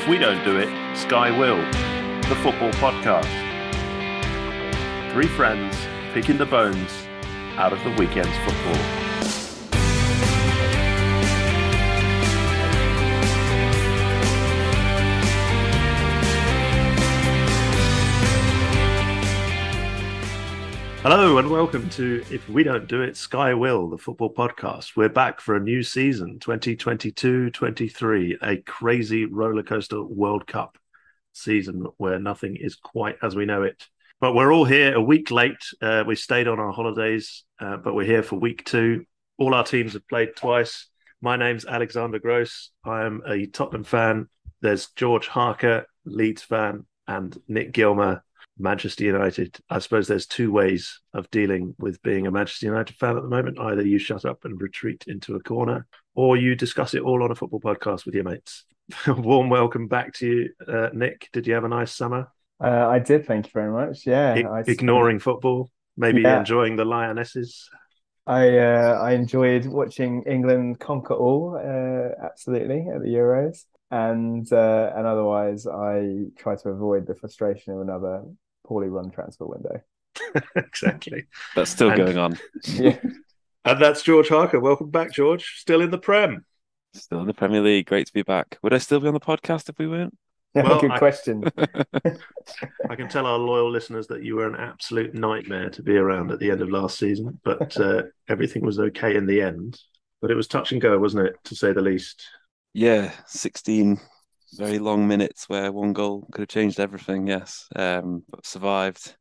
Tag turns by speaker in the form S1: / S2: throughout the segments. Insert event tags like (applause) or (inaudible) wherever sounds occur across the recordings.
S1: If we don't do it, Sky will. The football podcast. Three friends picking the bones out of the weekend's football. Hello and welcome to If We Don't Do It, Sky Will, the football podcast. We're back for a new season, 2022 23, a crazy rollercoaster World Cup season where nothing is quite as we know it. But we're all here a week late. Uh, we stayed on our holidays, uh, but we're here for week two. All our teams have played twice. My name's Alexander Gross. I am a Tottenham fan. There's George Harker, Leeds fan, and Nick Gilmer, Manchester United. I suppose there's two ways of dealing with being a Manchester United fan at the moment. Either you shut up and retreat into a corner, or you discuss it all on a football podcast with your mates. (laughs) Warm welcome back to you, uh, Nick. Did you have a nice summer?
S2: Uh, I did. Thank you very much. Yeah,
S1: I, ignoring football, maybe
S2: Yeah.
S1: enjoying the Lionesses.
S2: I uh, I enjoyed watching England conquer all. Uh, absolutely at the Euros, and uh, and otherwise, I try to avoid the frustration of another poorly run transfer window. (laughs)
S1: exactly.
S3: That's still
S1: And-
S3: going on. (laughs)
S2: Yeah,
S1: And that's George Harker. Welcome back, George. Still in the Prem.
S3: Still in the Premier League. Great to be back. Would I still be on the podcast if we weren't?
S1: Well,
S2: good
S1: I-
S2: question. (laughs)
S1: I can tell our loyal listeners that you were an absolute nightmare to be around at the end of last season, but uh, everything was okay in the end. But it was touch and go, wasn't it, to say the least?
S3: Yeah, 16 very long minutes where one goal could have changed everything. Yes, um, but survived,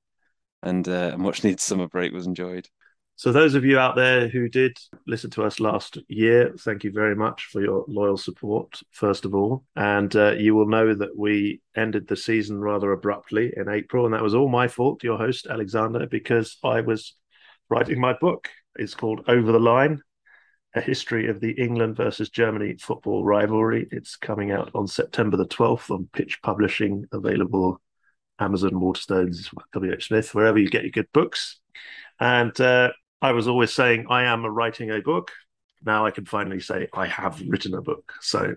S3: and uh, a much needed summer break was enjoyed.
S1: So, those of you out there who did listen to us last year, thank you very much for your loyal support, first of all. And uh, you will know that we ended the season rather abruptly in April, and that was all my fault, your host, Alexander, because I was writing my book. It's called Over the Line A History of the England versus Germany Football Rivalry. It's coming out on September the 12th on Pitch Publishing, available Amazon, Waterstones, WH Smith, wherever you get your good books. And uh, I was always saying I am writing a book. Now I can finally say I have written a book. So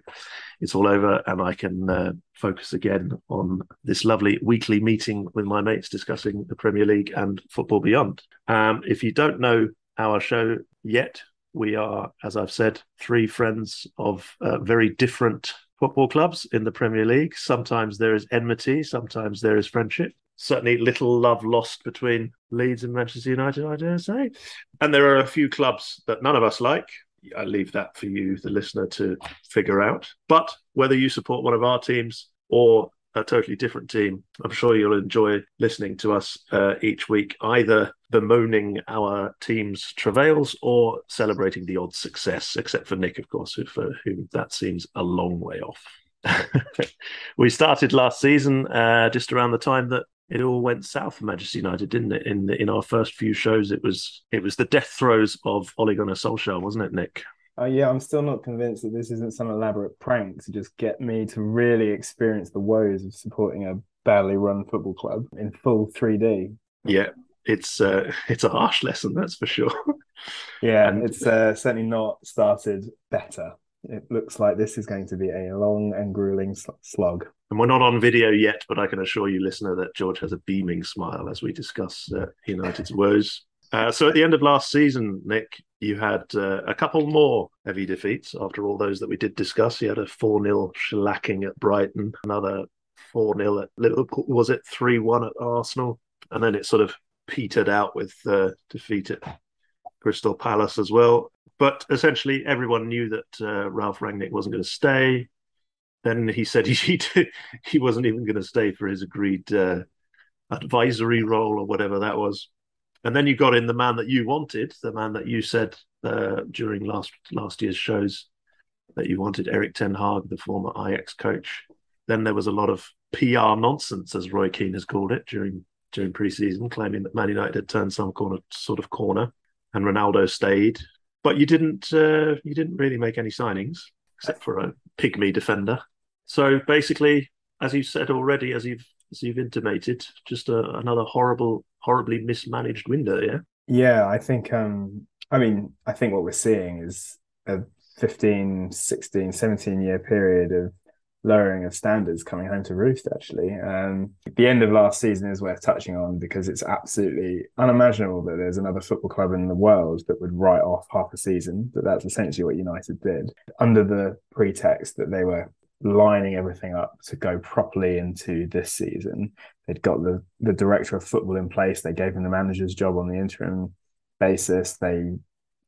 S1: it's all over, and I can uh, focus again on this lovely weekly meeting with my mates discussing the Premier League and football beyond. Um, if you don't know our show yet, we are, as I've said, three friends of uh, very different football clubs in the Premier League. Sometimes there is enmity, sometimes there is friendship certainly little love lost between Leeds and Manchester United, I dare say. And there are a few clubs that none of us like. I leave that for you, the listener, to figure out. But whether you support one of our teams or a totally different team, I'm sure you'll enjoy listening to us uh, each week, either bemoaning our team's travails or celebrating the odd success, except for Nick, of course, who, for whom that seems a long way off. (laughs) we started last season uh, just around the time that it all went south for Manchester United, didn't it? In in our first few shows, it was it was the death throes of Ole Gunnar Solskjaer, wasn't it, Nick?
S2: Oh yeah, I'm still not convinced that this isn't some elaborate prank to just get me to really experience the woes of supporting a badly run football club in full 3D.
S1: Yeah, it's uh, (laughs) it's a harsh lesson, that's for sure. (laughs)
S2: Yeah,
S1: And-
S2: it's uh, certainly not started better. It looks like this is going to be a long and grueling sl- slog.
S1: And we're not on video yet, but I can assure you, listener, that George has a beaming smile as we discuss uh, United's woes. Uh, so at the end of last season, Nick, you had uh, a couple more heavy defeats after all those that we did discuss. You had a 4 0 shellacking at Brighton, another 4 0 at Liverpool. Was it 3 1 at Arsenal? And then it sort of petered out with uh, defeat at Crystal Palace as well. But essentially, everyone knew that uh, Ralf Rangnick wasn't going to stay. Then he said (laughs) he he, wasn't even going to stay for his agreed uh, advisory role or whatever that was. And then you got in the man that you wanted, the man that you said uh, during last last year's shows that you wanted, Erik Ten Hag, the former Ajax coach. Then there was a lot of PR nonsense, as Roy Keane has called it, during during preseason, claiming that Man United had turned some corner sort of corner, and Ronaldo stayed. But you didn't uh, you didn't really make any signings except for a pygmy defender. So basically, as you said already, as you've as you've intimated, just a, another horrible, horribly mismanaged window. Yeah.
S2: Yeah, I think um I mean, I think what we're seeing is a 15, 16, 17 year period of lowering of standards coming home to roost, actually. Um, the end of last season is worth touching on because it's absolutely unimaginable that there's another football club in the world that would write off half a season, but that's essentially what United did under the pretext that they were lining everything up to go properly into this season. They'd got the, the director of football in place, they gave him the manager's job on the interim basis. They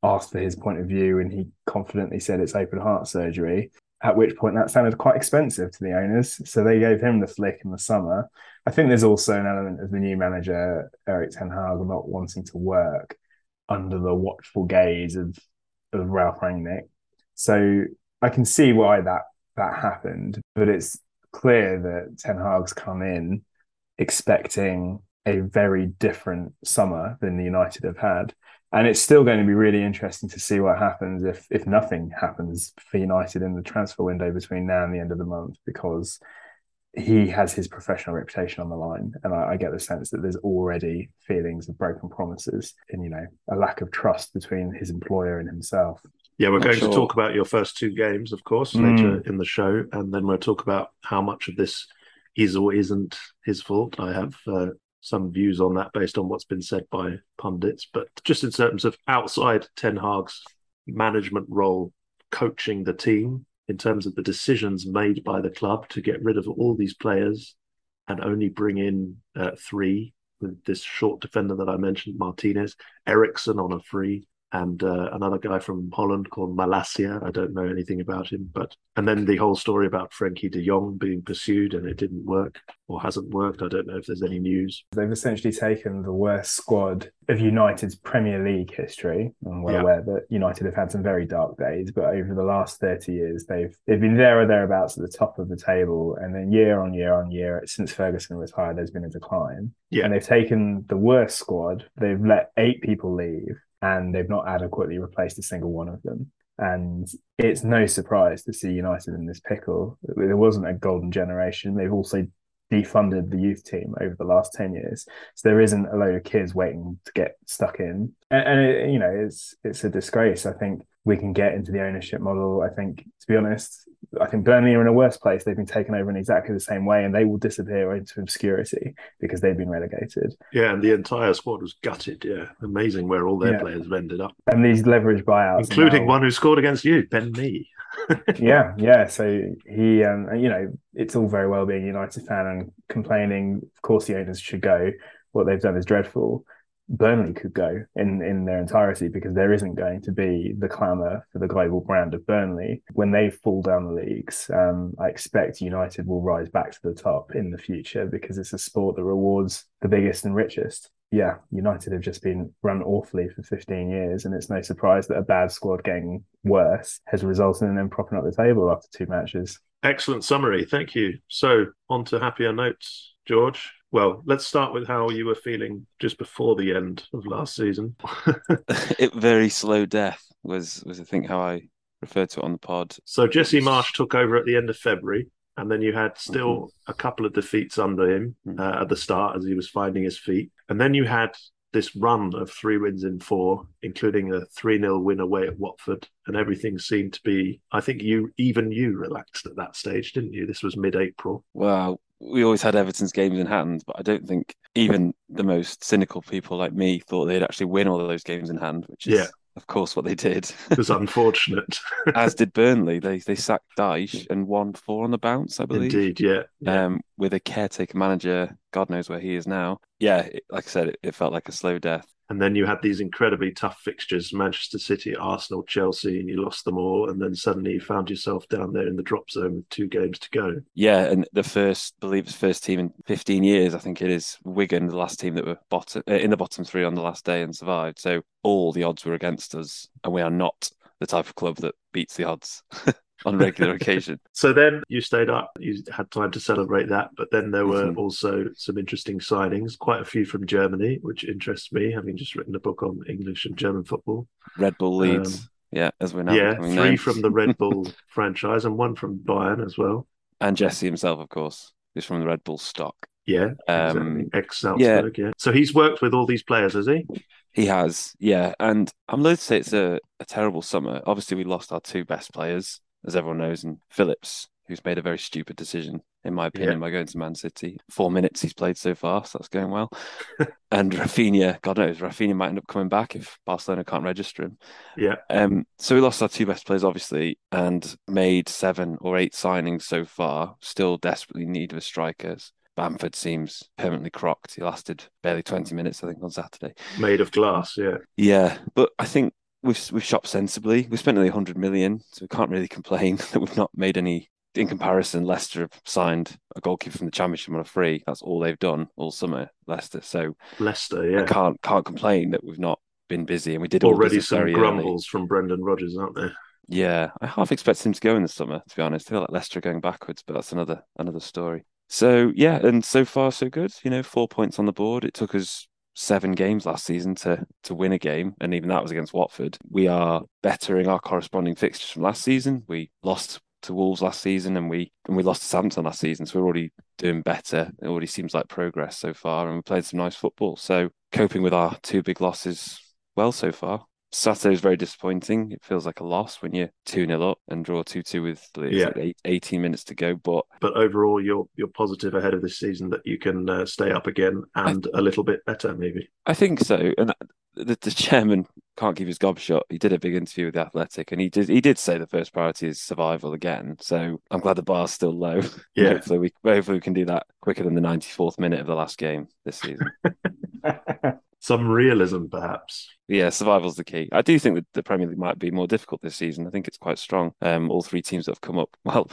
S2: asked for his point of view and he confidently said it's open heart surgery at which point that sounded quite expensive to the owners. So they gave him the flick in the summer. I think there's also an element of the new manager, Erik Ten Hag, not wanting to work under the watchful gaze of, of Ralf Rangnick. So I can see why that that happened, but it's clear that Ten Hag's come in expecting a very different summer than the United have had and it's still going to be really interesting to see what happens if if nothing happens for United in the transfer window between now and the end of the month because he has his professional reputation on the line, and I, I, get the sense that there's already feelings of broken promises and you know a lack of trust between his employer and himself.
S1: Yeah, we're Not going sure. to talk about your first two games, of course, mm. later in the show, and then we'll talk about how much of this is or isn't his fault. I have uh, some views on that based on what's been said by pundits. But just in terms of outside Ten Hag's management role, coaching the team, in terms of the decisions made by the club to get rid of all these players and only bring in uh, three with this short defender that I mentioned, Martinez, Eriksen on a free, and uh, another guy from Holland called Malacia. I don't know anything about him, but and then the whole story about Frenkie De Jong being pursued and it didn't work or hasn't worked. I don't know if there's any news.
S2: They've essentially taken the worst squad of United's Premier League history. I'm well yeah. aware that United have had some very dark days, but over the last 30 years, they've they've been there or thereabouts at the top of the table, and then year on year on year since Ferguson retired, there's been a decline. Yeah. And they've taken the worst squad. They've let eight people leave and they've not adequately replaced a single one of them. And it's no surprise to see United in this pickle. There wasn't a golden generation. They've also defunded the youth team over the last 10 years. So there isn't a load of kids waiting to get stuck in. And, and it, you know, it's it's a disgrace. I think we can get into the ownership model. I think, to be honest, I think Burnley are in a worse place. They've been taken over in exactly the same way, and they will disappear into obscurity because they've been relegated.
S1: Yeah, and the entire squad was gutted. Yeah, amazing where all their yeah. players have ended up.
S2: And these leverage buyouts,
S1: including now... one who scored against you, Ben Mee. (laughs)
S2: yeah, yeah. So he, um, you know, it's all very well being a United fan and complaining. Of course, the owners should go. What they've done is dreadful. Burnley could go in in their entirety because there isn't going to be the clamour for the global brand of Burnley when they fall down the leagues. Um, I expect United will rise back to the top in the future because it's a sport that rewards the biggest and richest. Yeah, United have just been run awfully for 15 years, and it's no surprise that a bad squad getting worse has resulted in them propping up the table after two matches.
S1: Excellent summary, thank you. So on to happier notes, George. Well, let's start with how you were feeling just before the end of last season. (laughs)
S3: it very slow death was was I think how I referred to it on the pod.
S1: So Jesse Marsch took over at the end of February, and then you had still mm-hmm. a couple of defeats under him mm-hmm. uh, at the start as he was finding his feet, and then you had this run of three wins in four, including a 3 0 win away at Watford. And everything seemed to be, I think you, even you relaxed at that stage, didn't you? This was mid April.
S3: Well, we always had Everton's games in hand, but I don't think even the most cynical people like me thought they'd actually win all of those games in hand, which is, yeah. of course, what they did.
S1: It was unfortunate. (laughs)
S3: As did Burnley. They they sacked Dyche and won four on the bounce, I believe.
S1: Indeed, yeah. yeah.
S3: Um, with a caretaker manager, God knows where he is now. Yeah, it, like I said, it, it felt like a slow death.
S1: And then you had these incredibly tough fixtures Manchester City, Arsenal, Chelsea, and you lost them all. And then suddenly you found yourself down there in the drop zone with two games to go.
S3: Yeah. And the first, I believe it's first team in 15 years, I think it is Wigan, the last team that were bottom, uh, in the bottom three on the last day and survived. So all the odds were against us. And we are not the type of club that beats the odds. (laughs) (laughs) on regular occasion.
S1: So then you stayed up, you had time to celebrate that, but then there were mm-hmm. also some interesting signings, quite a few from Germany, which interests me, having just written a book on English and German football.
S3: Red Bull Leeds. Um, yeah, as we're now.
S1: Yeah, three from the Red (laughs) Bull franchise and one from Bayern as well.
S3: And Jesse himself, of course, is from the Red Bull stock.
S1: Yeah, um, exactly. ex Salzburg. Yeah. yeah. So he's worked with all these players, has he?
S3: He has, yeah. And I'm loath to say it's a, a terrible summer. Obviously, we lost our two best players as everyone knows, and Phillips who's made a very stupid decision, in my opinion, yeah. by going to Man City. Four minutes he's played so far, so that's going well. (laughs) and Raphinha, God knows, Raphinha might end up coming back if Barcelona can't register him.
S1: Yeah.
S3: Um. So we lost our two best players, obviously, and made seven or eight signings so far. Still desperately need of strikers. Bamford seems permanently crocked. He lasted barely 20 minutes, I think, on Saturday.
S1: Made of glass, yeah.
S3: Yeah, but I think we've we've shopped sensibly. We spent nearly 100 million, so we can't really complain (laughs) that we've not made any. In comparison, Leicester have signed a goalkeeper from the Championship on a free. That's all they've done all summer, Leicester. So
S1: Leicester, yeah,
S3: I can't can't complain that we've not been busy, and we did
S1: already some grumbles early. from Brendan Rodgers, aren't there?
S3: Yeah, I half expect him to go in the summer. To be honest, I feel like Leicester going backwards, but that's another another story. So yeah, and so far so good. You know, four points on the board. It took us seven games last season to to win a game, and even that was against Watford. We are bettering our corresponding fixtures from last season. We lost to Wolves last season, and we and we lost to Southampton last season. So we're already doing better. It already seems like progress so far, and we played some nice football. So coping with our two big losses well so far. Saturday is very disappointing. It feels like a loss when you're 2 0 up and draw 2 2 with yeah. like eight, 18 minutes to go. But
S1: but overall, you're you're positive ahead of this season that you can uh, stay up again and I, a little bit better, maybe.
S3: I think so. And the, the chairman can't keep his gob shut. He did a big interview with the Athletic, and he did he did say the first priority is survival again. So I'm glad the bar's still low. (laughs)
S1: Yeah.
S3: hopefully we hopefully we can do that quicker than the 94th minute of the last game this season. (laughs)
S1: some realism, perhaps.
S3: Yeah, survival's the key. I do think that the Premier League might be more difficult this season. I think it's quite strong. Um, all three teams that have come up. (laughs) Well,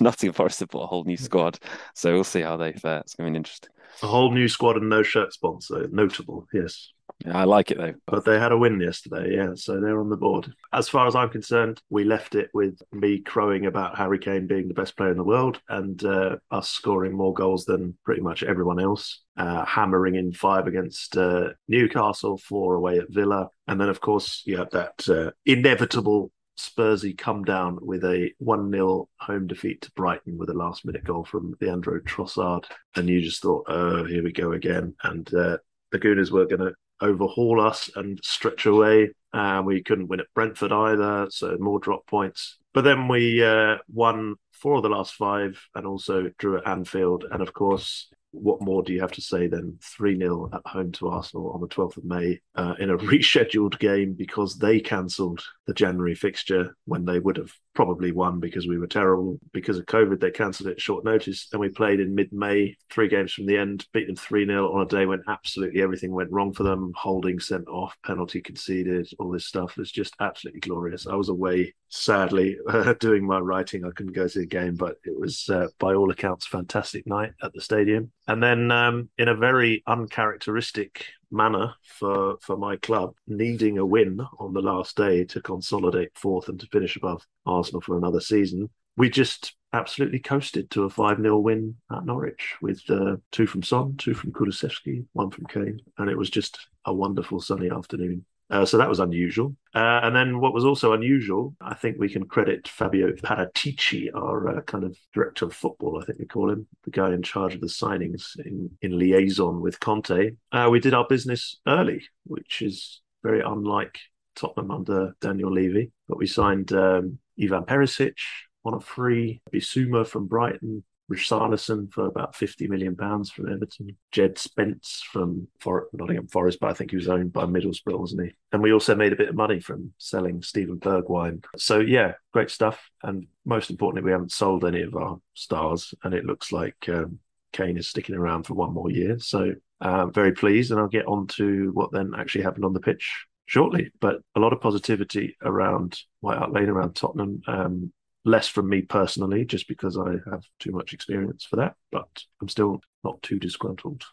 S3: Nottingham Forest have bought a whole new squad, so we'll see how they fare. It's going to be interesting.
S1: A whole new squad and no shirt sponsor. Notable, yes.
S3: Yeah, I like it though.
S1: But they had a win yesterday, yeah, so they're on the board. As far as I'm concerned, we left it with me crowing about Harry Kane being the best player in the world and uh, us scoring more goals than pretty much everyone else. Uh, hammering in five against uh, Newcastle, four away at Villa. And then, of course, you have that uh, inevitable Spursy come down with a 1 0 home defeat to Brighton with a last minute goal from Leandro Trossard. And you just thought, oh, here we go again. And uh, the Gooners were going to overhaul us and stretch away. Uh, we couldn't win at Brentford either, so more drop points. But then we uh, won four of the last five and also drew at Anfield. And of course, what more do you have to say than 3 0 at home to Arsenal on the 12th of May uh, in a (laughs) rescheduled game because they cancelled the January fixture when they would have probably won because we were terrible. Because of COVID, they cancelled it short notice. And we played in mid May, three games from the end, beat them 3 0 on a day when absolutely everything went wrong for them. Holding sent off, penalty conceded, all this stuff was just absolutely glorious. I was away, sadly, (laughs) uh, doing my writing. I couldn't go to the game, but it was, uh, by all accounts, fantastic night at the stadium. And then, um, in a very uncharacteristic manner for for my club, needing a win on the last day to consolidate fourth and to finish above Arsenal for another season, we just absolutely coasted to a 5 0 win at Norwich with uh, two from Son, two from Kulusevski, one from Kane. And it was just a wonderful sunny afternoon. Uh, so that was unusual. Uh, and then what was also unusual, I think we can credit Fabio Paratici, our uh, kind of director of football, I think we call him, the guy in charge of the signings in, in liaison with Conte. Uh, we did our business early, which is very unlike Tottenham under Daniel Levy. But we signed um, Ivan Perisic on a free, Bissouma from Brighton, Richarlison for about fifty million pounds from Everton. Jed Spence from For- Nottingham Forest, but I think he was owned by Middlesbrough, wasn't he? And we also made a bit of money from selling Steven Bergwijn. So yeah, great stuff. And most importantly, we haven't sold any of our stars, and it looks like um, Kane is sticking around for one more year. So uh, very pleased, and I'll get on to what then actually happened on the pitch shortly. But a lot of positivity around White Hart Lane, around Tottenham. Um, less from me personally, just because I have too much experience for that, but I'm still not too disgruntled.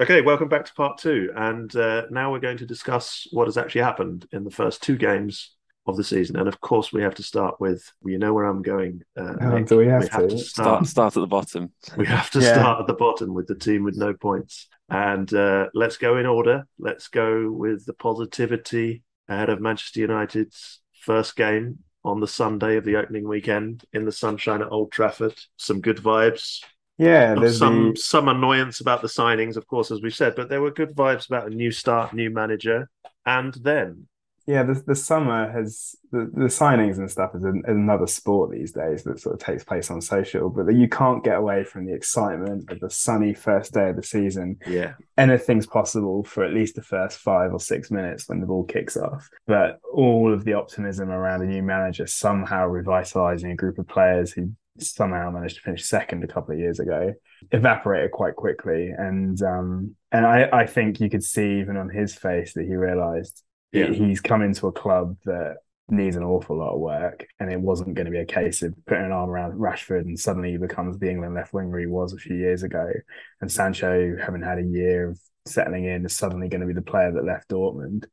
S1: Okay, welcome back to part two. And uh, now we're going to discuss what has actually happened in the first two games of the season. And of course, we have to start with you know where I'm going.
S2: Uh, oh, do we have, we have
S3: to? to, start, start at the bottom? (laughs)
S1: We have to yeah. start at the bottom with the team with no points. And uh, let's go in order. Let's go with the positivity ahead of Manchester United's first game on the Sunday of the opening weekend in the sunshine at Old Trafford. Some good vibes.
S2: Yeah,
S1: there's some the... some annoyance about the signings, of course, as we said, but there were good vibes about a new start, new manager, and then
S2: yeah, the, the summer has the, the signings and stuff is an, another sport these days that sort of takes place on social, but you can't get away from the excitement of the sunny first day of the season.
S1: Yeah.
S2: Anything's possible for at least the first five or six minutes when the ball kicks off. But all of the optimism around a new manager somehow revitalizing a group of players who somehow managed to finish second a couple of years ago evaporated quite quickly and um and I, I think you could see even on his face that he realized yeah. he's come into a club that needs an awful lot of work and it wasn't going to be a case of putting an arm around Rashford and suddenly he becomes the England left winger he was a few years ago and Sancho having had a year of settling in is suddenly going to be the player that left Dortmund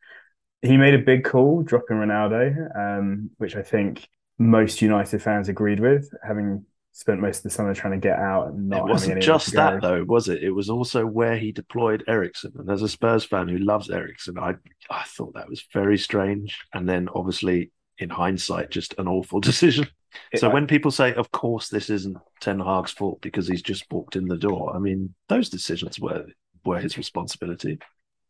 S2: he made a big call dropping Ronaldo um, which I think most United fans agreed with, having spent most of the summer trying to get out and not.
S1: It wasn't just that though, was it? It was also where he deployed Eriksen. And as a Spurs fan who loves Eriksen, I I thought that was very strange. And then obviously, in hindsight, just an awful (laughs) decision. It, so when people say, "Of course, this isn't Ten Hag's fault because he's just walked in the door," I mean, those decisions were were his responsibility.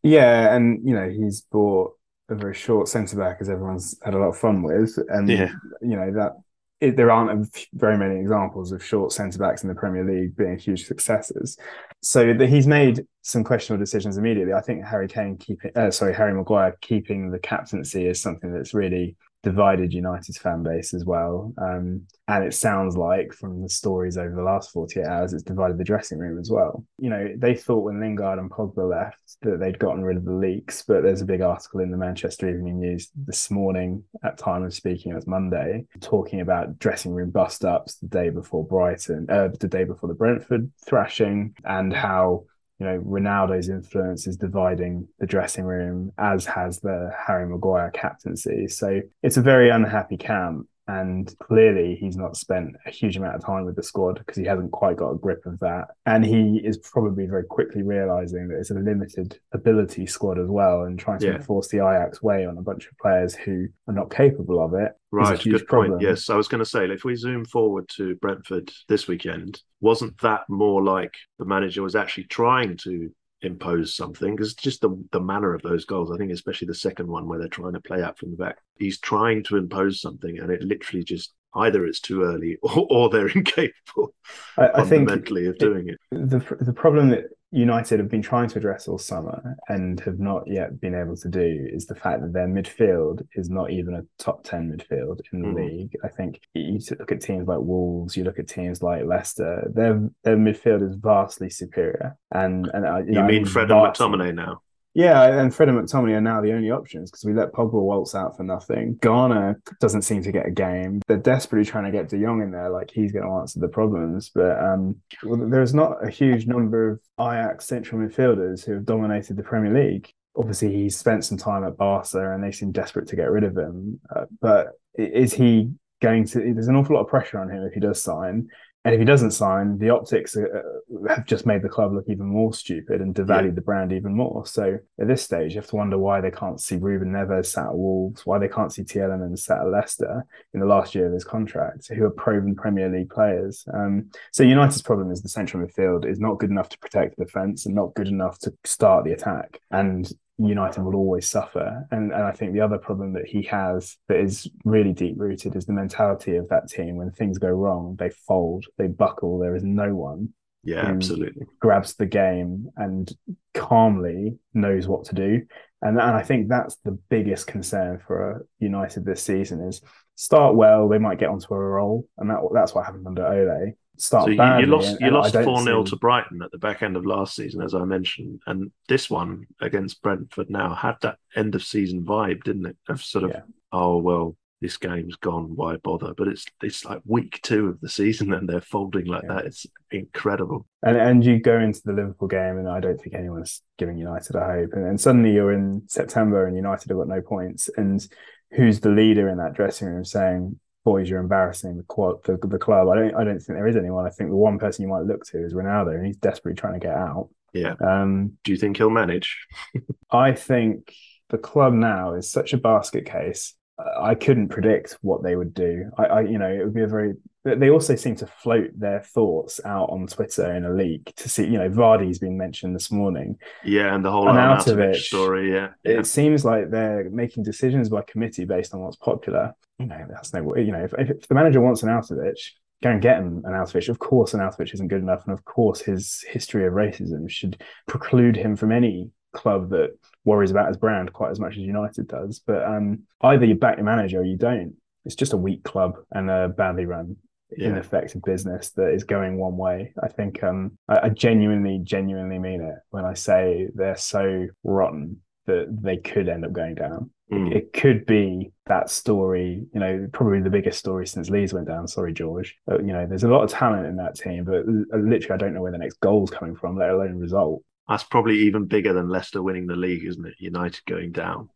S2: Yeah, and you know he's bought a very short centre back, as everyone's had a lot of fun with, and yeah. you know that it, there aren't very many examples of short centre backs in the Premier League being huge successes. So the, he's made some questionable decisions immediately. I think Harry Kane keeping, uh, sorry, Harry Maguire keeping the captaincy is something that's really divided United's fan base as well. Um, and it sounds like from the stories over the last 48 hours, it's divided the dressing room as well. You know, they thought when Lingard and Pogba left that they'd gotten rid of the leaks, but there's a big article in the Manchester Evening News this morning at time of speaking, it was Monday, talking about dressing room bust ups the day before Brighton, uh, the day before the Brentford thrashing, and how you know, Ronaldo's influence is dividing the dressing room, as has the Harry Maguire captaincy. So it's a very unhappy camp. And clearly, he's not spent a huge amount of time with the squad because he hasn't quite got a grip of that. And he is probably very quickly realizing that it's a limited ability squad as well, and trying to yeah. enforce the Ajax way on a bunch of players who are not capable of it.
S1: Right, good problem. point. Yes, I was going to say, if we zoom forward to Brentford this weekend, wasn't that more like the manager was actually trying to impose something because just the the manner of those goals. I think especially the second one where they're trying to play out from the back. He's trying to impose something, and it literally just either it's too early (laughs) or, or they're (laughs) incapable I, I fundamentally of doing it,
S2: it. The the problem that United have been trying to address all summer and have not yet been able to do is the fact that their midfield is not even a top 10 midfield in the mm. look I think you look at teams like Wolves, you look at teams like Leicester, their their midfield is vastly superior. And, and
S1: uh, you, you know, mean Fred and McTominay now?
S2: Yeah, and Fred and McTominay are now the only options because we let Pogba waltz out for nothing. Garner doesn't seem to get a game. They're desperately trying to get De Jong in there, like he's going to answer the problems. But um, there's not a huge number of Ajax central midfielders who have dominated the Premier League. Obviously, he's spent some time at Barca, and they seem desperate to get rid of him. Uh, but is he going to? There's an awful lot of pressure on him if he does sign. And if he doesn't sign, the optics uh, have just made the club look even more stupid and devalued yeah. the brand even more. So at this stage, you have to wonder why they can't see Ruben Neves sat at Wolves, why they can't see Tielemans sat at Leicester in the last year of his contract, who are proven Premier League players. Um, so United's problem is the central midfield is not good enough to protect the defence and not good enough to start the attack. And United will always suffer. And, and I think the other problem that he has that is really deep rooted is the mentality of that team. When things go wrong, they fold, they buckle. There is no one
S1: yeah, absolutely.
S2: grabs the game and calmly knows what to do. And, and I think that's the biggest concern for United this season is start well, they might get onto a roll. And that that's what happened under Ole start so you,
S1: you, lost you lost four 0 see... to Brighton at the back end of last season, as I mentioned, and this one against Brentford now had that end of season vibe, didn't it? Of sort of yeah. oh well, this game's gone, why bother? But it's it's like week two of the season (laughs) and they're folding like yeah. that. It's incredible.
S2: And and you go into the Liverpool game, and I don't think anyone's giving United a hope. And, and suddenly you're in September, and United have got no points, and who's the leader in that dressing room saying boys, you're embarrassing the, the, the club. I don't I don't think there is anyone. I think the one person you might look to is Ronaldo, and he's desperately trying to get out.
S1: Yeah. Um, Do you think he'll manage? (laughs)
S2: I think the club now is such a basket case. I couldn't predict what they would do. I, I, you know, it would be a very but they also seem to float their thoughts out on Twitter in a leak to see. You know, Vardy's been mentioned this morning.
S1: Yeah, and the whole
S2: And
S1: Arnautovic
S2: Arnautovic,
S1: story. Yeah,
S2: It seems like they're making decisions by committee based on what's popular. You know, that's no. You know, if, if the manager wants an Arnautovic, go and get him an Arnautovic. Of course, an Arnautovic isn't good enough, and of course, his history of racism should preclude him from any club that worries about his brand quite as much as United does. But um, either you back your manager or you don't. It's just a weak club and a badly run,
S1: Yeah.
S2: ineffective business that is going one way. I think um, I, I genuinely, genuinely mean it when I say they're so rotten that they could end up going down.
S1: Mm.
S2: It could be that story, you know, probably the biggest story since Leeds went down. Sorry, George. But, you know, there's a lot of talent in that team, but literally, I don't know where the next goal's coming from, let alone result.
S1: That's probably even bigger than Leicester winning the league, isn't it? United going down.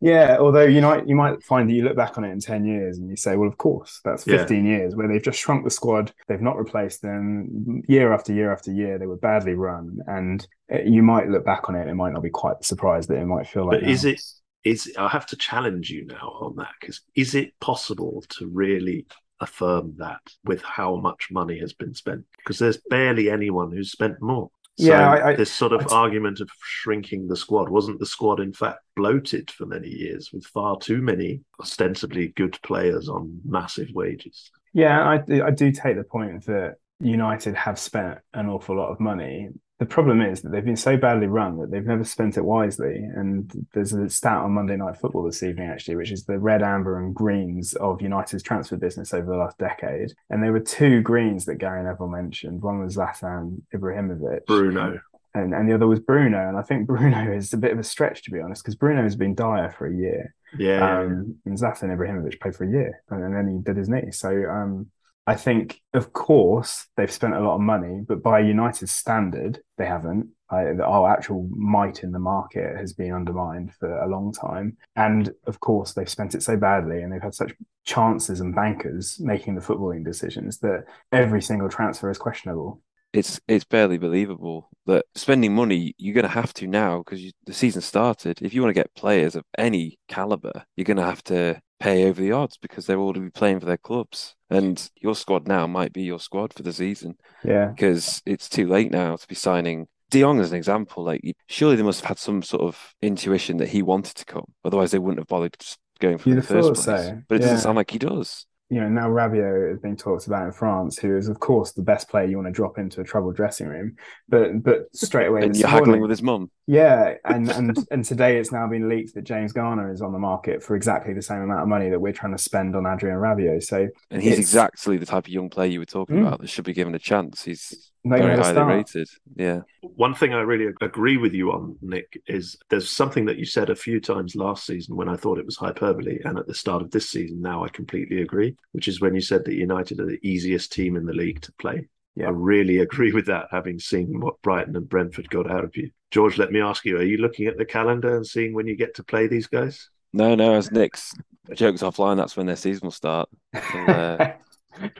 S2: Yeah, although you might you might find that you look back on it in ten years and you say, well, of course, that's
S1: Yeah.
S2: fifteen years where they've just shrunk the squad, they've not replaced them year after year after year. They were badly run, and uh, you might look back on it and might not be quite surprised that it might feel like.
S1: But is it is I have to challenge you now on that because is it possible to really affirm that with how much money has been spent? Because there's barely anyone who's spent more. So
S2: Yeah, I- I-
S1: this sort of
S2: I-
S1: argument of shrinking the squad wasn't the squad in fact bloated for many years with far too many ostensibly good players on massive wages.
S2: Yeah, I I do take the point that United have spent an awful lot of money. The problem is that they've been so badly run that they've never spent it wisely. And there's a stat on Monday Night Football this evening, actually, which is the red, amber, and greens of United's transfer business over the last decade. And there were two greens that Gary Neville mentioned. One was Zlatan Ibrahimovic,
S1: Bruno.
S2: and, and the other was Bruno. And I think Bruno (laughs) is a bit of a stretch, to be honest, because Bruno has been dire for a year.
S1: Yeah. yeah,
S2: Um, and Zlatan Ibrahimovic played for a year and, and then he did his knee. So um, I think, of course, they've spent a lot of money, but by United standard, they haven't. I, our actual might in the market has been undermined for a long time. And of course, they've spent it so badly and they've had such chances and bankers making the footballing decisions that every single transfer is questionable.
S3: it's it's barely believable that spending money you're going to have to now because the season started. If you want to get players of any caliber, you're going to have to pay over the odds because they're all to be playing for their clubs. And your squad now might be your squad for the season
S2: Yeah.
S3: because it's too late now to be signing. De Jong as an example, like surely they must have had some sort of intuition that he wanted to come. Otherwise, they wouldn't have bothered just going for it in
S2: You'd
S3: the first place.
S2: so.
S3: But it
S2: Yeah.
S3: doesn't sound like he does.
S2: You know, now Rabiot is being talked about in France, who is, of course, the best player you want to drop into a troubled dressing room. But but straight away, (laughs)
S3: And
S2: this
S3: you're haggling with his mum.
S2: yeah, (laughs) and and and today it's now been leaked that James Garner is on the market for exactly the same amount of money that we're trying to spend on Adrien Rabiot. So
S3: And he's
S2: It's-
S3: exactly the type of young player you were talking
S2: Mm.
S3: about that should be given a chance. He's
S2: not
S3: very highly
S2: start.
S3: rated. Yeah.
S1: One thing I really agree with you on, Nick, is there's something that you said a few times last season when I thought it was hyperbole, and at the start of this season, now I completely agree, which is when you said that United are the easiest team in the league to play.
S2: Yeah.
S1: I really agree with that, having seen what Brighton and Brentford got out of you. George, let me ask you, are you looking at the calendar and seeing when you get to play these guys?
S3: No, no, as Nick's jokes offline, that's when their season will start. Well, uh, (laughs)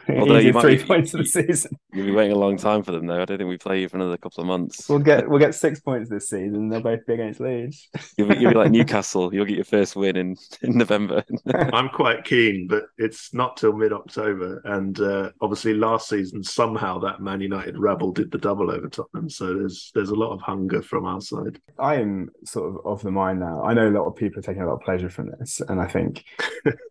S3: Although you might-
S2: three (laughs)
S3: you-
S2: points of the season.
S3: You'll be waiting a long time for them, though. I don't think we play you for another couple of months.
S2: We'll get we'll get six points this season. They'll both be against Leeds.
S3: You'll be, you'll be like (laughs) Newcastle. You'll get your first win in, in November. (laughs)
S1: I'm quite keen, but it's not till mid October. And uh, obviously, last season, somehow that Man United rabble did the double over Tottenham. So there's there's a lot of hunger from our side.
S2: I am sort of of the mind now. I know a lot of people are taking a lot of pleasure from this, and I think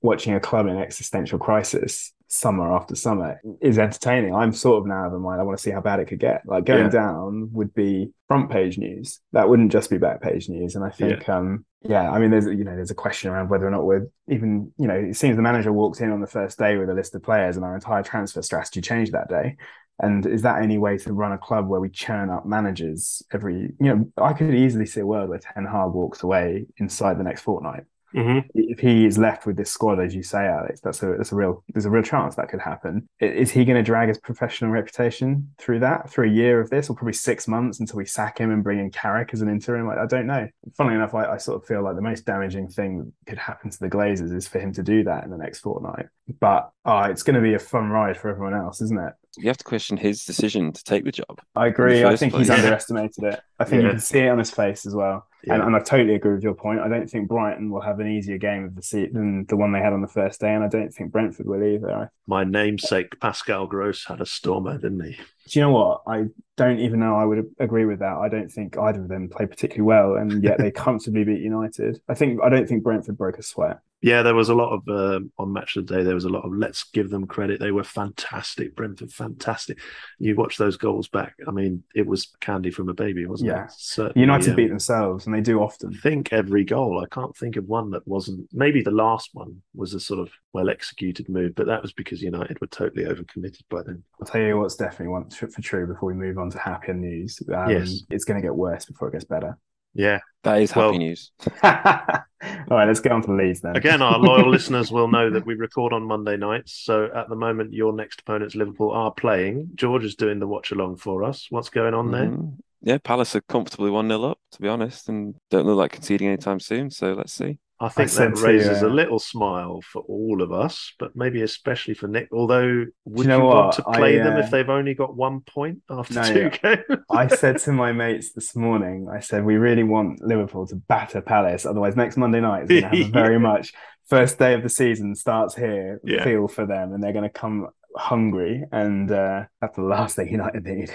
S2: watching a club in existential crisis summer after summer is entertaining. I'm sort of now of the mind I want to see how bad it could get. Like going
S1: Yeah.
S2: down would be front page news. That wouldn't just be back page news. And I think, um, yeah, I mean, there's you know, there's a question around whether or not we're even, you know, it seems the manager walked in on the first day with a list of players, and our entire transfer strategy changed that day. And is that any way to run a club where we churn up managers every? You know, I could easily see a world where Ten Hag walks away inside the next fortnight.
S1: Mm-hmm.
S2: If he is left with this squad, as you say, Alex, that's a that's a real there's a real chance that could happen. Is he going to drag his professional reputation through that through a year of this, or probably six months until we sack him and bring in Carrick as an interim? I, I don't know. Funnily enough, I, I sort of feel like the most damaging thing that could happen to the Glazers is for him to do that in the next fortnight. But uh, it's going to be a fun ride for everyone else, isn't it?
S3: You have to question his decision to take the job.
S2: I agree. I think
S3: place.
S2: he's underestimated it. I think you can see it on his face as well. And,
S1: Yeah.
S2: and I totally agree with your point. I don't think Brighton will have an easier game of the seat than the one they had on the first day, and I don't think Brentford will either.
S1: My namesake Pascal Gross had a stormer, didn't he?
S2: Do you know what? I don't even know I would agree with that. I don't think either of them played particularly well, and yet they (laughs) comfortably beat United. I think I don't think Brentford broke a sweat.
S1: Yeah, there was a lot of um on match of the day. There was a lot of let's give them credit. They were fantastic, Brentford, fantastic. You watch those goals back. I mean, it was candy from a baby, wasn't
S2: Yeah.
S1: it? Certainly,
S2: United
S1: um,
S2: beat themselves, and they do
S1: I
S2: often.
S1: think every goal. I can't think of one that wasn't. Maybe the last one was a sort of well executed move, but that was because United were totally overcommitted by then.
S2: I'll tell you what's definitely one for for true before we move on to happier news. Um,
S1: Yes.
S2: it's going to get worse before it gets better.
S1: Yeah.
S3: That is happy
S1: Well-
S3: news. (laughs)
S2: All right, let's get on to the Leeds then.
S1: Again, our loyal (laughs) listeners will know that we record on Monday nights. So at the moment, your next opponents, Liverpool, are playing. George is doing the watch along for us. What's going on there?
S3: Mhm. Yeah, Palace are comfortably 1 0 up, to be honest, and don't look like conceding anytime soon. So let's see.
S1: I think
S2: said
S1: that raises
S2: uh,
S1: a little smile for all of us, but maybe especially for Nick. Although, would you,
S2: know
S1: want to play
S2: I,
S1: them
S2: uh,
S1: if they've only got one point after
S2: No,
S1: two games? (laughs)
S2: I said to my mates this morning, I said, we really want Liverpool to batter Palace. Otherwise, next Monday night is going to have a (laughs) very much first day of the season starts here
S1: Yeah.
S2: feel for them, and they're going to come hungry. And uh, that's the last thing United need.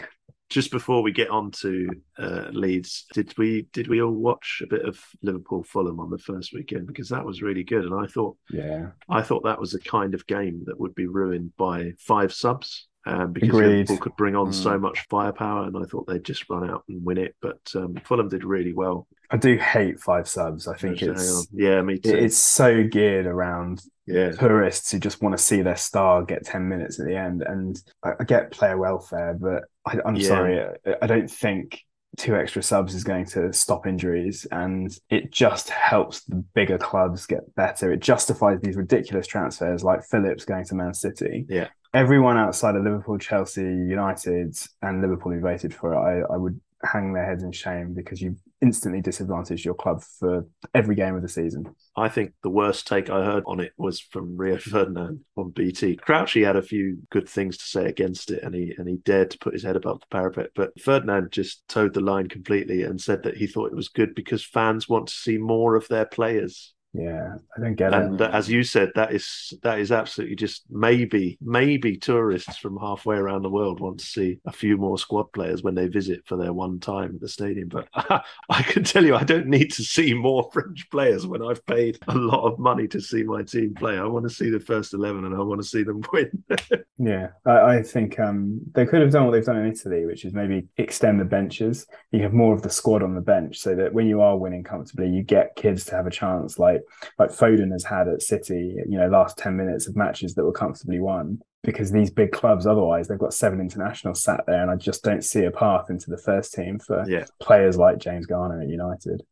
S1: Just before we get on to uh, Leeds, did we did we all watch a bit of Liverpool Fulham on the first weekend because that was really good, and I thought
S2: Yeah.
S1: I thought that was the kind of game that would be ruined by five subs. Um, because
S2: Agreed.
S1: Liverpool could bring on
S3: Mm.
S1: so much firepower, and I thought they'd just run out and win it. But um, Fulham did really well.
S2: I do hate five subs. I think it's
S1: yeah, me too.
S2: it's so geared around
S1: yeah,
S2: tourists who just want to see their star get 10 minutes at the end. And I, I get player welfare, but I, I'm
S1: Yeah.
S2: sorry, I, I don't think two extra subs is going to stop injuries. And it just helps the bigger clubs get better. It justifies these ridiculous transfers like Phillips going to Man City.
S1: Yeah.
S2: Everyone outside of Liverpool, Chelsea, United, and Liverpool who voted for it, I, I would hang their heads in shame because you've instantly disadvantaged your club for every game of the season.
S1: I think the worst take I heard on it was from Rio Ferdinand on BT. Crouchy had a few good things to say against it, and he and he dared to put his head above the parapet. But Ferdinand just towed the line completely and said that he thought it was good because fans want to see more of their players.
S2: Yeah, I don't get
S1: And
S2: it.
S1: uh, as you said, that is that is absolutely just maybe maybe tourists from halfway around the world want to see a few more squad players when they visit for their one time at the stadium. But (laughs) I can tell you, I don't need to see more (laughs) French players when I've paid a lot of money to see my team play. I want to see the first eleven, and I want to see them (laughs) win.
S2: Yeah, I, I think um, they could have done what they've done in Italy, which is maybe extend the benches. You have more of the squad on the bench, so that when you are winning comfortably, you get kids to have a chance, like like Foden has had at City. You know, last ten minutes of matches that were comfortably won. Because these big clubs, otherwise, they've got seven internationals sat there, and I just don't see a path into the first team for
S1: Yeah.
S2: players like James Garner at United.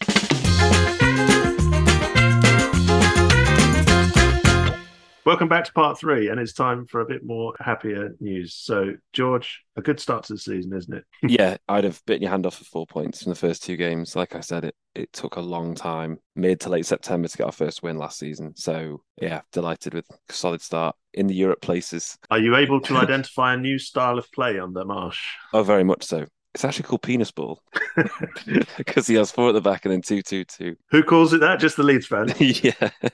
S1: Welcome back to part three, and it's time for a bit more happier news. So, George, a good start to the season, isn't it? (laughs)
S3: yeah, I'd have bitten your hand off for four points from the first two games. Like I said, it it took a long time, mid to late September, to get our first win last season. So yeah, delighted with a solid start in the Europe places.
S1: Are you able to (laughs) identify a new style of play under Marsch?
S3: Oh, very much so. It's actually called penis ball (laughs) (laughs) because he has four at the back and then two, two, two.
S1: Who calls it that? Just the Leeds fan. (laughs)
S3: yeah,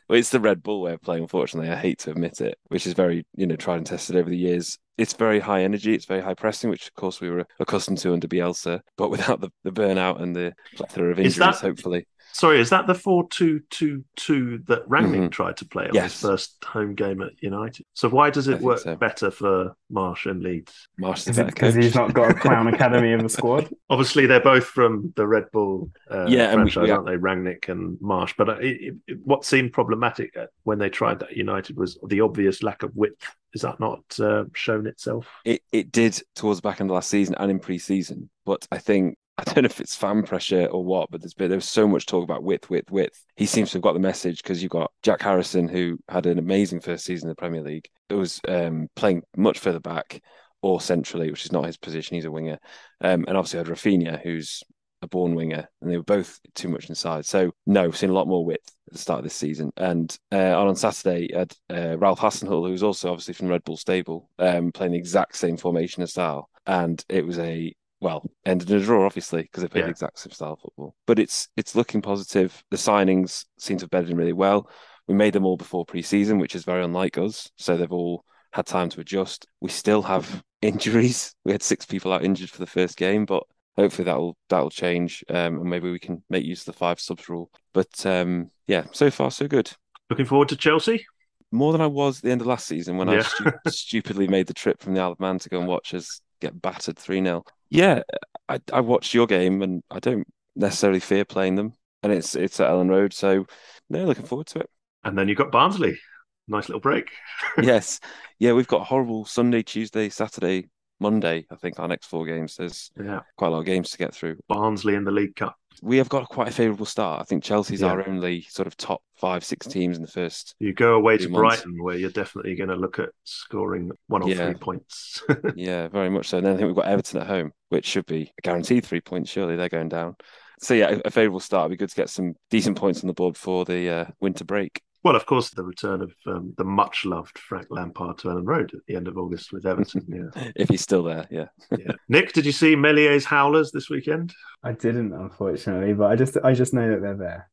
S3: well, it's the Red Bull way of playing. Unfortunately, I hate to admit it, which is very you know tried and tested over the years. It's very high energy. It's very high pressing, which of course we were accustomed to under Bielsa, but without the, the burnout and the plethora of injuries.
S1: that-
S3: Hopefully,
S1: Sorry, is that the four-two-two-two that Rangnick
S3: Mhm.
S1: tried to play on
S3: Yes.
S1: his first home game at United? So why does it
S3: think
S1: work
S3: so.
S1: better for Marsch and Leeds?
S3: Marsch is
S2: Is
S3: a
S2: it
S3: better
S2: because he's not got a clown (laughs) academy in the squad?
S1: Obviously, they're both from the Red Bull uh,
S3: Yeah, and we-
S1: franchise,
S3: we-
S1: aren't they? Rangnick and Marsch. But uh, it, it, what seemed problematic when they tried that at United was the obvious lack of width. Is that not uh, shown itself?
S3: It it did towards the back end of last season and in pre-season, but I think I don't know if it's fan pressure or what, but there's been there was so much talk about width, width, width. He seems to have got the message because you've got Jack Harrison, who had an amazing first season in the Premier League. It was um, playing much further back or centrally, which is not his position. He's a winger, um, and obviously had Raphinha, who's a born winger, and they were both too much inside. So no, we've seen a lot more width at the start of this season. And uh, on Saturday, had uh, Ralph Hasenhüttl, who's also obviously from Red Bull stable, um, playing the exact same formation and style, and it was a well, ended in a draw, obviously, because they played yeah. the exact same style of football. But it's it's looking positive. The signings seem to have bedded in really well. We made them all before pre-season, which is very unlike us. So they've all had time to adjust. We still have (laughs) injuries. We had six people out injured for the first game, but hopefully that'll that'll change, um, and maybe we can make use of the five subs rule. But um, yeah, so far so good.
S1: Looking forward to Chelsea.
S3: More than I was at the end of last season when yeah. I stu- stupidly made the trip from the Isle of Man to go and watch us get battered 3 0. Yeah, I, I watched your game and I don't necessarily fear playing them. And it's it's at Elland Road. So, no, looking forward to it.
S1: And then you've got Barnsley. Nice little break. (laughs)
S3: yes. Yeah, we've got horrible Sunday, Tuesday, Saturday, Monday. I think our next four games. There's yeah. quite a lot of games to get through.
S1: Barnsley in the League Cup
S3: we have got quite a favourable start. I think Chelsea's yeah. our only sort of top five, six teams in the first.
S1: You go away to months. Brighton, where you're definitely going to look at scoring one or yeah. three points. (laughs)
S3: yeah, very much so. And then I think we've got Everton at home, which should be a guaranteed three points. Surely they're going down. So yeah, a favourable start. It'd be good to get some decent points on the board for the uh, winter break.
S1: Well, of course, the return of um, the much loved Frank Lampard to Elland Road at the end of August with Everton. (laughs) Yeah,
S3: if he's still there, yeah.
S1: yeah. Nick, did you see Meslier's Howlers this weekend?
S2: I didn't, unfortunately, but I just I just know that they're there.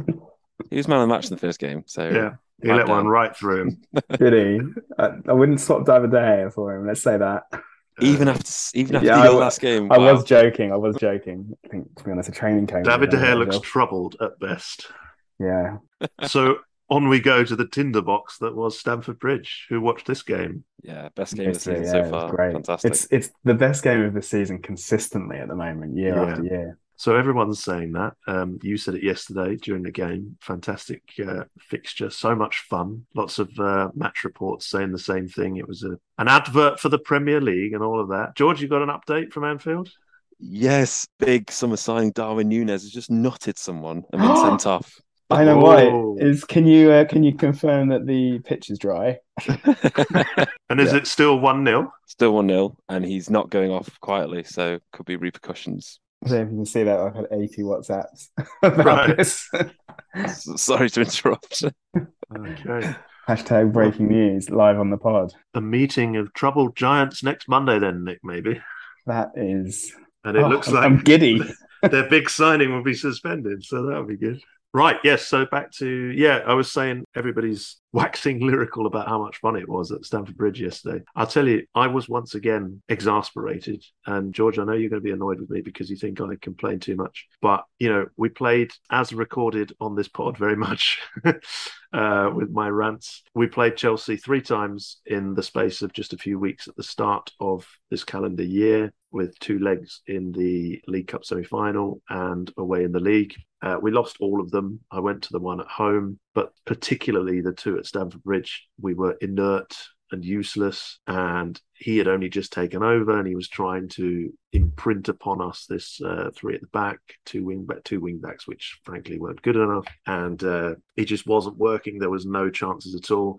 S2: (laughs)
S3: he was man of the match in the first game, so
S1: yeah, he let down. one right through him. (laughs)
S2: did he? I, I wouldn't swap David De Gea for him. Let's say that.
S3: Even after, even after yeah, the I, last game,
S2: I was joking. I was joking. I think, to be honest, a training came.
S1: David De Gea looks troubled at best.
S2: Yeah. (laughs)
S1: so on we go to the Tinder box that was Stamford Bridge. Who watched this game?
S3: Yeah, best game of the season yeah, so far. Great. Fantastic.
S2: It's it's the best game of the season consistently at the moment, year yeah. after year.
S1: So everyone's saying that. Um, you said it yesterday during the game. Fantastic uh, fixture, so much fun. Lots of uh, match reports saying the same thing. It was a, an advert for the Premier League and all of that. George, you got an update from Anfield?
S3: Yes, big summer signing Darwin Nunez has just knotted someone and been (gasps) sent off.
S2: I know why. Is can you uh, can you confirm that the pitch is dry? (laughs) (laughs)
S1: and is yeah. it still one 0
S3: Still one 0 and he's not going off quietly, so could be repercussions.
S2: I don't know if you can see that. I've had eighty WhatsApps (laughs) about right. this.
S3: Sorry to interrupt.
S1: okay.
S2: Hashtag breaking news live on the pod.
S1: A meeting of troubled giants next Monday, then Nick. Maybe
S2: that is.
S1: And it oh, looks like
S2: I'm giddy.
S1: their big signing will be suspended, so that'll be good. Right, yes. So back to yeah, I was saying everybody's (laughs) waxing lyrical about how much fun it was at Stamford Bridge yesterday. I'll tell you, I was once again exasperated. And George, I know you're going to be annoyed with me because you think I complain too much. But you know, we played as recorded on this pod very much (laughs) uh, with my rants. We played Chelsea three times in the space of just a few weeks at the start of this calendar year with two legs in the League Cup semi final and away in the league. Uh, we lost all of them. I went to the one at home, but particularly the two at Stamford Bridge, we were inert and useless. And he had only just taken over, and he was trying to imprint upon us this uh, three at the back, two wing back, two wing backs, which frankly weren't good enough, and uh, it just wasn't working. There was no chances at all.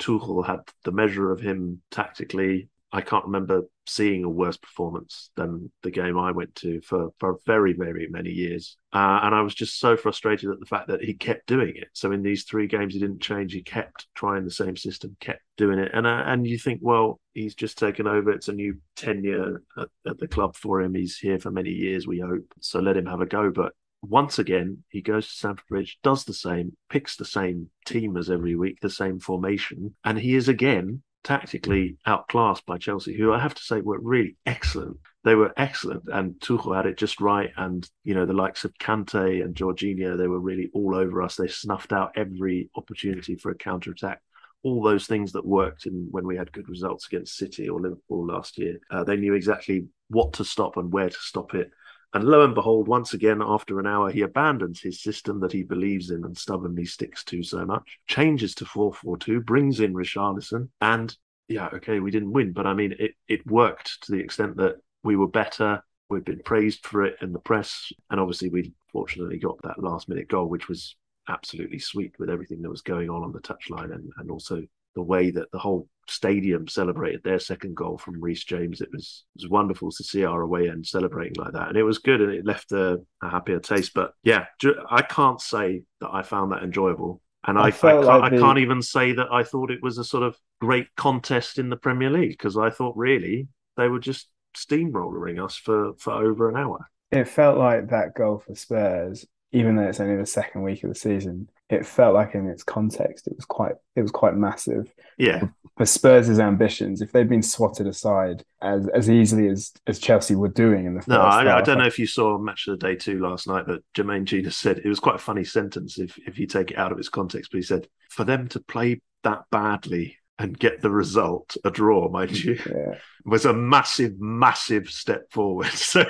S1: Tuchel had the measure of him tactically. I can't remember seeing a worse performance than the game I went to for for very very many years, uh, and I was just so frustrated at the fact that he kept doing it. So in these three games, he didn't change. He kept trying the same system, kept doing it, and uh, and you think, well, he's just taken over. It's a new tenure at, at the club for him. He's here for many years, we hope. So let him have a go. But once again, he goes to Stamford Bridge, does the same, picks the same team as every week, the same formation, and he is again tactically outclassed by Chelsea, who I have to say were really excellent. They were excellent, and Tuchel had it just right. And you know, the likes of Kante and Jorginho, they were really all over us. They snuffed out every opportunity for a counter attack. All those things that worked in when we had good results against City or Liverpool last year, uh, they knew exactly what to stop and where to stop it. And lo and behold, once again, after an hour, he abandons his system that he believes in and stubbornly sticks to so much, changes to 4 4 2, brings in Richarlison, and yeah, okay, we didn't win, but I mean, it, it worked to the extent that we were better. We've been praised for it in the press. And obviously, we fortunately got that last minute goal, which was absolutely sweet with everything that was going on on the touchline and, and also the way that the whole stadium celebrated their second goal from Reece James. It was it was wonderful to see our away end celebrating like that, and it was good, and it left a, a happier taste. But yeah, I can't say that I found that enjoyable. And I, I, I, can't, like the... I, can't, even say that I thought it was a sort of great contest in the Premier League because I thought really they were just steamrolling us for, for over an hour.
S2: It felt like that goal for Spurs, even though it's only the second week of the season, it felt like in its context it was quite it was quite massive.
S1: Yeah.
S2: For Spurs' ambitions, if they'd been swatted aside as as easily as as Chelsea were doing in the first
S1: no,
S2: I,
S1: half, I don't know if you saw Match of the Day two last night, but Jermaine Jenas said it was quite a funny sentence if if you take it out of its context. But he said for them to play that badly and get the result, a draw, mind you, yeah. was a massive, massive step forward. (laughs) So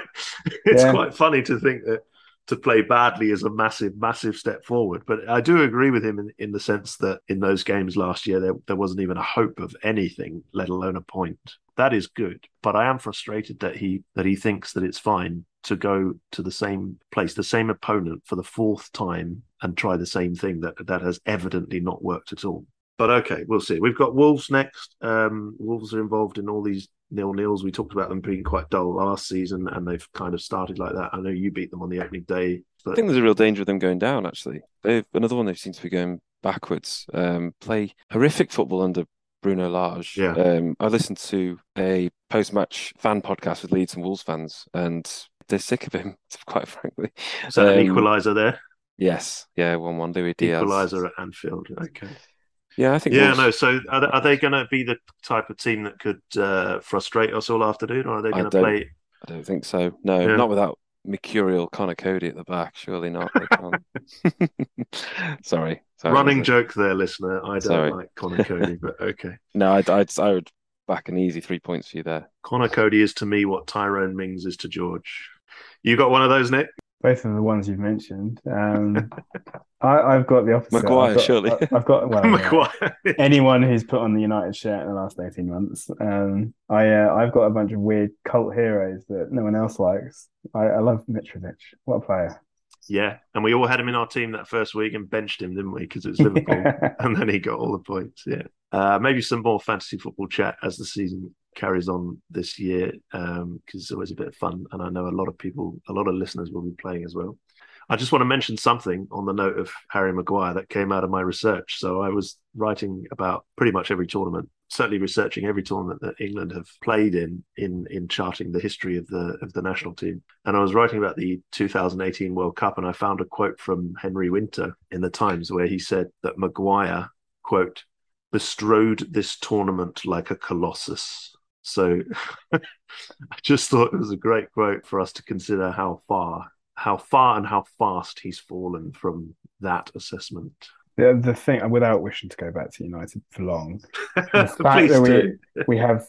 S1: it's yeah. quite funny to think that to play badly is a massive, massive step forward. But I do agree with him in, in the sense that in those games last year, there, there wasn't even a hope of anything, let alone a point. That is good. But I am frustrated that he that he thinks that it's fine to go to the same place, the same opponent for the fourth time and try the same thing that that has evidently not worked at all. But okay, we'll see. We've got Wolves next. Um, Wolves are involved in all these nil nils. We talked about them being quite dull last season, and they've kind of started like that. I know you beat them on the opening day.
S3: But... I think there's a real danger of them going down. Actually, they've another one. They seem to be going backwards. Um, play horrific football under Bruno Lage.
S1: Yeah.
S3: Um, I listened to a post-match fan podcast with Leeds and Wolves fans, and they're sick of him. (laughs) Quite frankly,
S1: So um, an equaliser there?
S3: Yes. Yeah. One-one. Luis Diaz.
S1: Equaliser at Anfield. Okay.
S3: Yeah, I think.
S1: Yeah, no. So are they, are they going to be the type of team that could uh, frustrate us all afternoon, or are they going to play?
S3: I don't think so. No, yeah. not without mercurial Conor Coady at the back. Surely not. (laughs) sorry, sorry,
S1: Running joke there, listener. I don't sorry. like Conor Coady, (laughs) but okay.
S3: No, I'd, I'd, I would back an easy three points for you there.
S1: Conor Coady is to me what Tyrone Mings is to George. You got one of those, Nick?
S2: Both of the ones you've mentioned. Um, I, have got the opposite.
S3: Maguire,
S2: I've got,
S3: surely.
S2: I, have got well, Maguire. anyone who's put on the United shirt in the last eighteen months. Um, I uh, I've got a bunch of weird cult heroes that no one else likes. I, I love Mitrovic. What a player!
S1: Yeah, and we all had him in our team that first week and benched him, didn't we? Because it was Liverpool, (laughs) and then he got all the points. Yeah, uh, maybe some more fantasy football chat as the season carries on this year because um, it's always a bit of fun, and I know a lot of people, a lot of listeners will be playing as well. I just want to mention something on the note of Harry Maguire that came out of my research. So I was writing about pretty much every tournament, certainly researching every tournament that England have played in in in charting the history of the of the national team. And I was writing about the 2018 World Cup, and I found a quote from Henry Winter in the Times where he said that Maguire quote bestrode this tournament like a colossus so (laughs) I just thought it was a great quote for us to consider how far, how far and how fast he's fallen from that assessment.
S2: The, the thing, without wishing to go back to United for long, (laughs) the fact that we, we have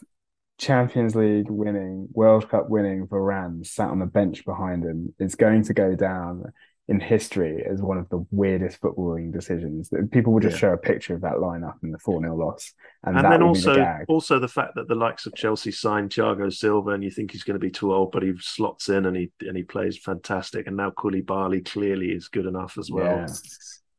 S2: Champions League winning, World Cup winning Varane sat on the bench behind him is going to go down in history as one of the weirdest footballing decisions. People will just yeah. show a picture of that lineup in the 4 0 loss. And, and then
S1: also,
S2: the
S1: also the fact that the likes of Chelsea signed Thiago Silva and you think he's going to be too old, but he slots in and he and he plays fantastic. And now Koulibaly clearly is good enough as well.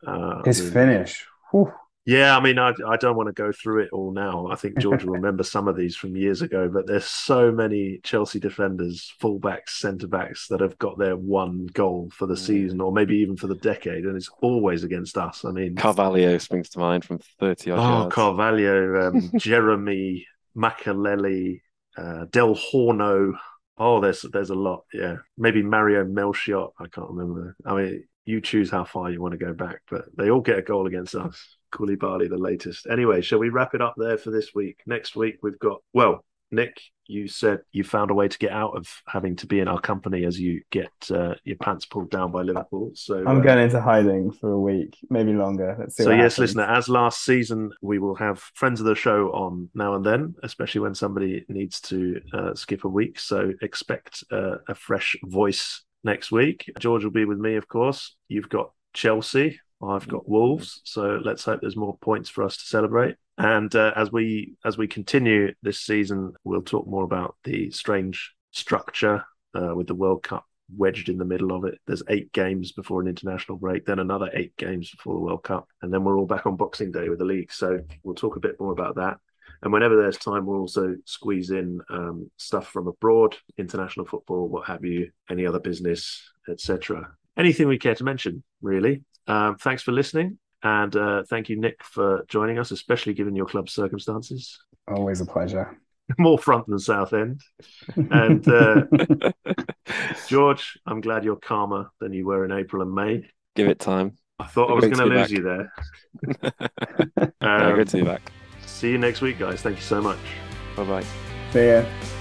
S1: Yeah.
S2: Uh, His I mean, finish. Whew.
S1: Yeah, I mean, I, I don't want to go through it all now. I think George will (laughs) remember some of these from years ago, but there's so many Chelsea defenders, fullbacks, centre backs that have got their one goal for the mm. season or maybe even for the decade, and it's always against us. I mean,
S3: Carvalho springs to mind from 30 odd
S1: oh,
S3: yards.
S1: Carvalho, um, (laughs) Geremi, Makelele, uh, Del Horno. Oh, there's there's a lot. Yeah, maybe Mario Melchiot. I can't remember. I mean, you choose how far you want to go back, but they all get a goal against us. Koulibaly, the latest. Anyway, shall we wrap it up there for this week? Next week, we've got, well, Nick, you said you found a way to get out of having to be in our company as you get uh, your pants pulled down by Liverpool. So
S2: I'm uh, going into hiding for a week, maybe longer.
S1: so yes, happens. listener, as last season, we will have friends of the show on now and then, especially when somebody needs to uh, skip a week. So expect uh, a fresh voice next week. George will be with me, of course. You've got Chelsea I've got Wolves, so let's hope there's more points for us to celebrate. And uh, as we as we continue this season, we'll talk more about the strange structure uh, with the World Cup wedged in the middle of it. There's eight games before an international break, then another eight games before the World Cup, and then we're all back on Boxing Day with the league. So we'll talk a bit more about that. And whenever there's time, we'll also squeeze in um, stuff from abroad, international football, what have you, any other business, etc. Anything we care to mention, really. Um, thanks for listening. And uh, thank you, Nick, for joining us, especially given your club's circumstances.
S2: Always a pleasure. (laughs)
S1: More front than Southend. And uh, (laughs) George, I'm glad you're calmer than you were in April and May.
S3: Give it time.
S1: I thought I was going
S3: to
S1: to lose
S3: back.
S1: you there.
S3: Yeah, (laughs)
S1: Um,
S3: good to be back.
S1: see you next week, guys. Thank you so much.
S3: Bye bye.
S2: See ya.